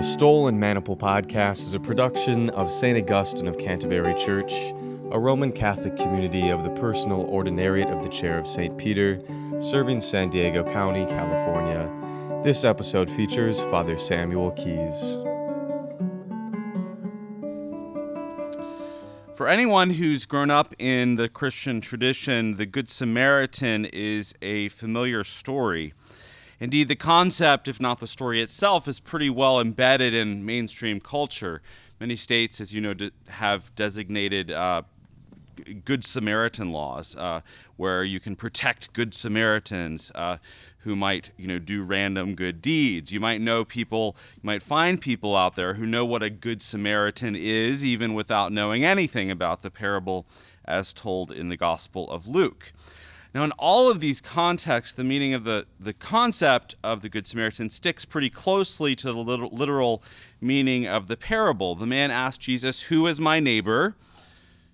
The Stole and Maniple podcast is a production of St. Augustine of Canterbury Church, a Roman Catholic community of the personal ordinariate of the Chair of St. Peter, serving San Diego County, California. This episode features Father Samuel Keyes. For anyone who's grown up in the Christian tradition, the Good Samaritan is a familiar story. Indeed, the concept, if not the story itself, is pretty well embedded in mainstream culture. Many states, as you know, have designated uh, Good Samaritan laws, uh, where you can protect Good Samaritans uh, who might, you know, do random good deeds. You might know people, you might find people out there who know what a Good Samaritan is, even without knowing anything about the parable as told in the Gospel of Luke. Now, in all of these contexts, the meaning of the, the concept of the Good Samaritan sticks pretty closely to the literal meaning of the parable. The man asked Jesus, Who is my neighbor?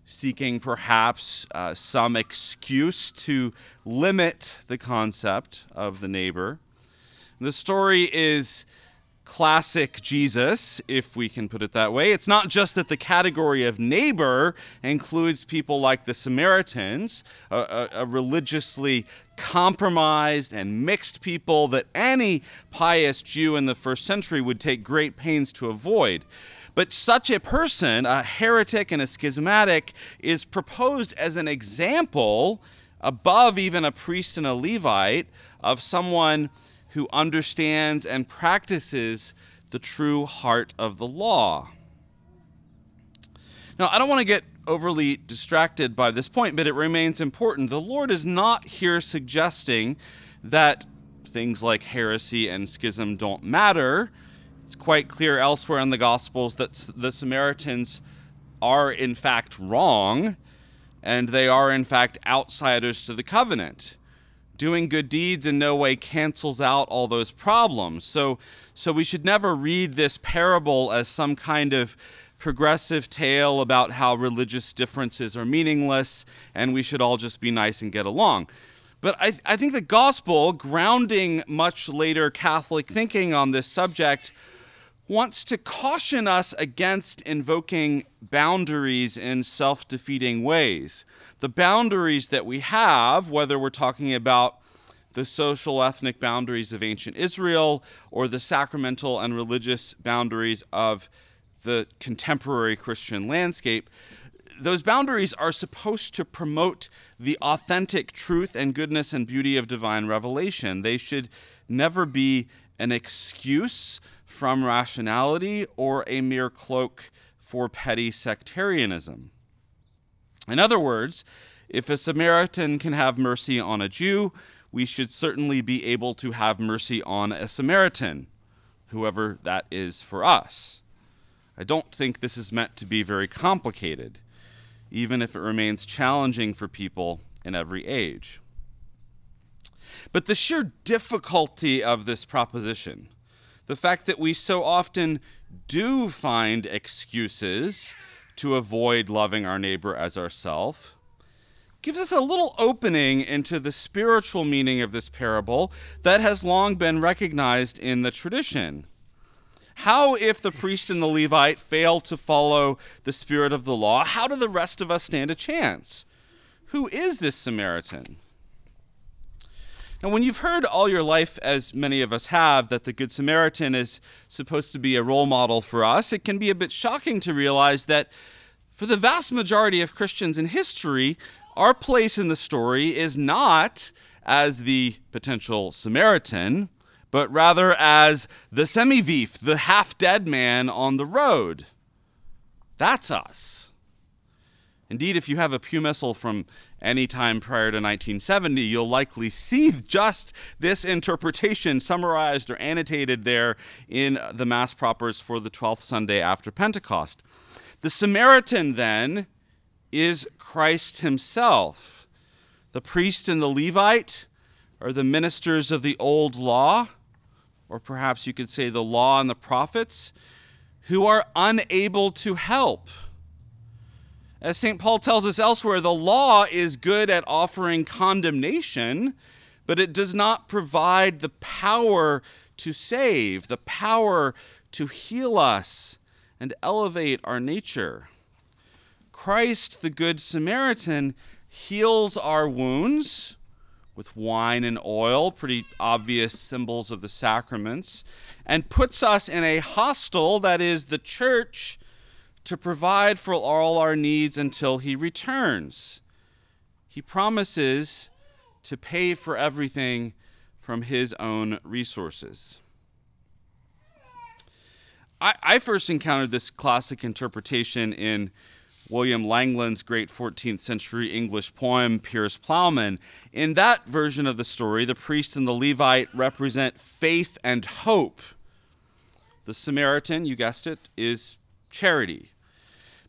seeking perhaps uh, some excuse to limit the concept of the neighbor. The story is classic Jesus, if we can put it that way. It's not just that the category of neighbor includes people like the Samaritans, a, a, a, religiously compromised and mixed people that any pious Jew in the first century would take great pains to avoid. But such a person, a heretic and a schismatic, is proposed as an example above even a priest and a Levite of someone who understands and practices the true heart of the law. Now, I don't want to get overly distracted by this point, but it remains important. The Lord is not here suggesting that things like heresy and schism don't matter. It's quite clear elsewhere in the Gospels that the Samaritans are, in fact, wrong, and they are, in fact, outsiders to the covenant doing good deeds in no way cancels out all those problems. So, so we should never read this parable as some kind of progressive tale about how religious differences are meaningless and we should all just be nice and get along. But I, I think the gospel, grounding much later Catholic thinking on this subject, wants to caution us against invoking boundaries in self defeating ways. The boundaries that we have, whether we're talking about the social ethnic boundaries of ancient Israel or the sacramental and religious boundaries of the contemporary Christian landscape, those boundaries are supposed to promote the authentic truth and goodness and beauty of divine revelation. They should never be an excuse from rationality or a mere cloak for petty sectarianism. In other words, if a Samaritan can have mercy on a Jew, we should certainly be able to have mercy on a Samaritan, whoever that is for us. I don't think this is meant to be very complicated, even if it remains challenging for people in every age. But the sheer difficulty of this proposition, the fact that we so often do find excuses to avoid loving our neighbor as ourself gives us a little opening into the spiritual meaning of this parable that has long been recognized in the tradition. How, if the priest and the Levite fail to follow the spirit of the law, how do the rest of us stand a chance? Who is this Samaritan? Now, when you've heard all your life, as many of us have, that the Good Samaritan is supposed to be a role model for us, it can be a bit shocking to realize that for the vast majority of Christians in history, our place in the story is not as the potential Samaritan, but rather as the semi-vif, the half dead man on the road. That's us. Indeed, if you have a Pew from any time prior to 1970, you'll likely see just this interpretation summarized or annotated there in the Mass propers for the 12th Sunday after Pentecost. The Samaritan, then, is Christ himself. The priest and the Levite are the ministers of the old law, or perhaps you could say the law and the prophets, who are unable to help as St. Paul tells us elsewhere, the law is good at offering condemnation, but it does not provide the power to save, the power to heal us and elevate our nature. Christ, the Good Samaritan, heals our wounds with wine and oil, pretty obvious symbols of the sacraments, and puts us in a hostel, that is, the church, to provide for all our needs until he returns. He promises to pay for everything from his own resources. I, I first encountered this classic interpretation in William Langland's great 14th century English poem, Piers Plowman. In that version of the story, the priest and the Levite represent faith and hope. The Samaritan, you guessed it, is charity.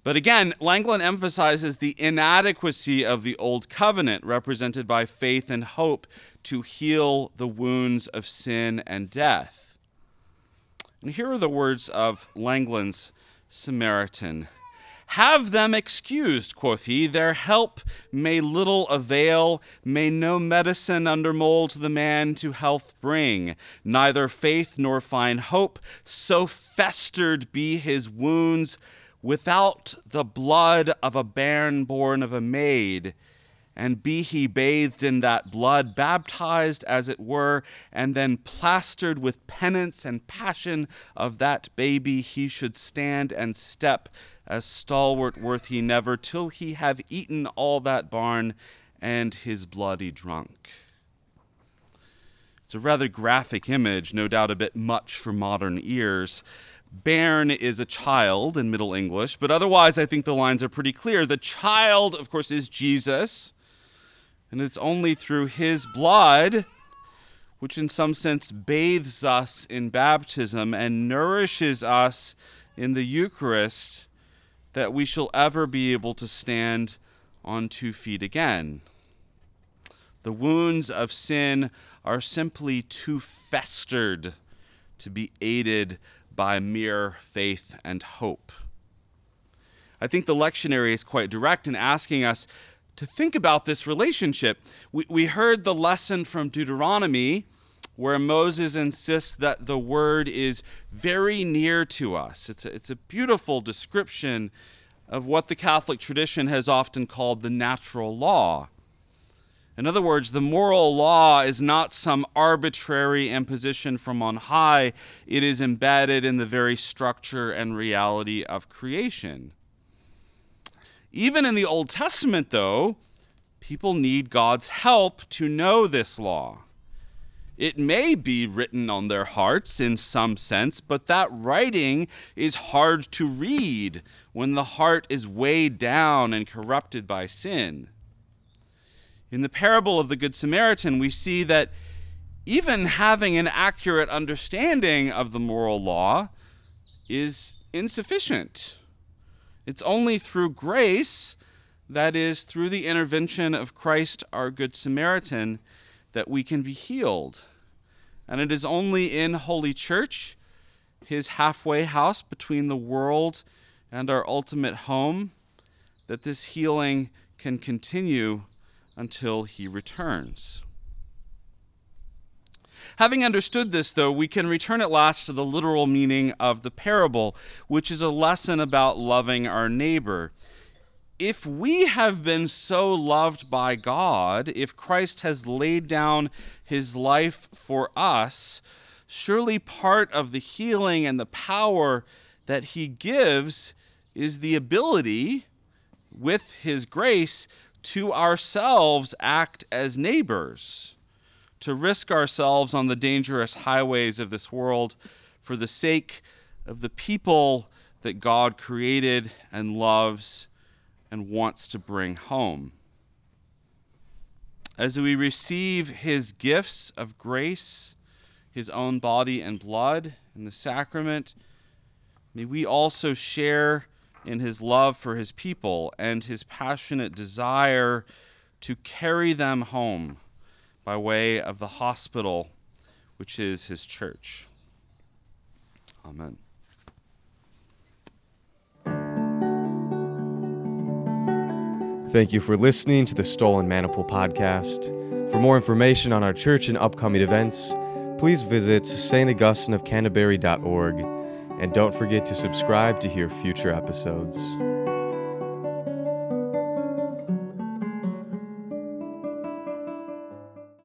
But again, Langland emphasizes the inadequacy of the Old Covenant, represented by faith and hope, to heal the wounds of sin and death. And here are the words of Langland's Samaritan. Have them excused, quoth he, their help may little avail, may no medicine under mold the man to health bring, neither faith nor fine hope, so festered be his wounds, without the blood of a bairn born of a maid, and be he bathed in that blood, baptized as it were, and then plastered with penance and passion of that baby, he should stand and step as stalwart worth he never, till he have eaten all that barn and his bloody drunk. It's a rather graphic image, no doubt a bit much for modern ears. Bairn is a child in Middle English, but otherwise I think the lines are pretty clear. The child, of course, is Jesus, and it's only through his blood, which in some sense bathes us in baptism and nourishes us in the Eucharist, that we shall ever be able to stand on two feet again. The wounds of sin are simply too festered to be aided by mere faith and hope. I think the lectionary is quite direct in asking us to think about this relationship. We, we heard the lesson from Deuteronomy where Moses insists that the word is very near to us. It's a, it's a beautiful description of what the Catholic tradition has often called the natural law. In other words, the moral law is not some arbitrary imposition from on high, it is embedded in the very structure and reality of creation. Even in the Old Testament, though, people need God's help to know this law. It may be written on their hearts in some sense, but that writing is hard to read when the heart is weighed down and corrupted by sin. In the parable of the Good Samaritan, we see that even having an accurate understanding of the moral law is insufficient. It's only through grace, that is, through the intervention of Christ, our Good Samaritan, that we can be healed. And it is only in Holy Church, his halfway house between the world and our ultimate home, that this healing can continue until he returns. Having understood this, though, we can return at last to the literal meaning of the parable, which is a lesson about loving our neighbor if we have been so loved by God, if Christ has laid down his life for us, surely part of the healing and the power that he gives is the ability, with his grace, to ourselves act as neighbors, to risk ourselves on the dangerous highways of this world for the sake of the people that God created and loves and wants to bring home. As we receive his gifts of grace, his own body and blood in the sacrament, may we also share in his love for his people and his passionate desire to carry them home by way of the hospital, which is his church. Amen. Thank you for listening to the Stole and Maniple podcast. For more information on our church and upcoming events, please visit staugustineofcanterbury.org and don't forget to subscribe to hear future episodes.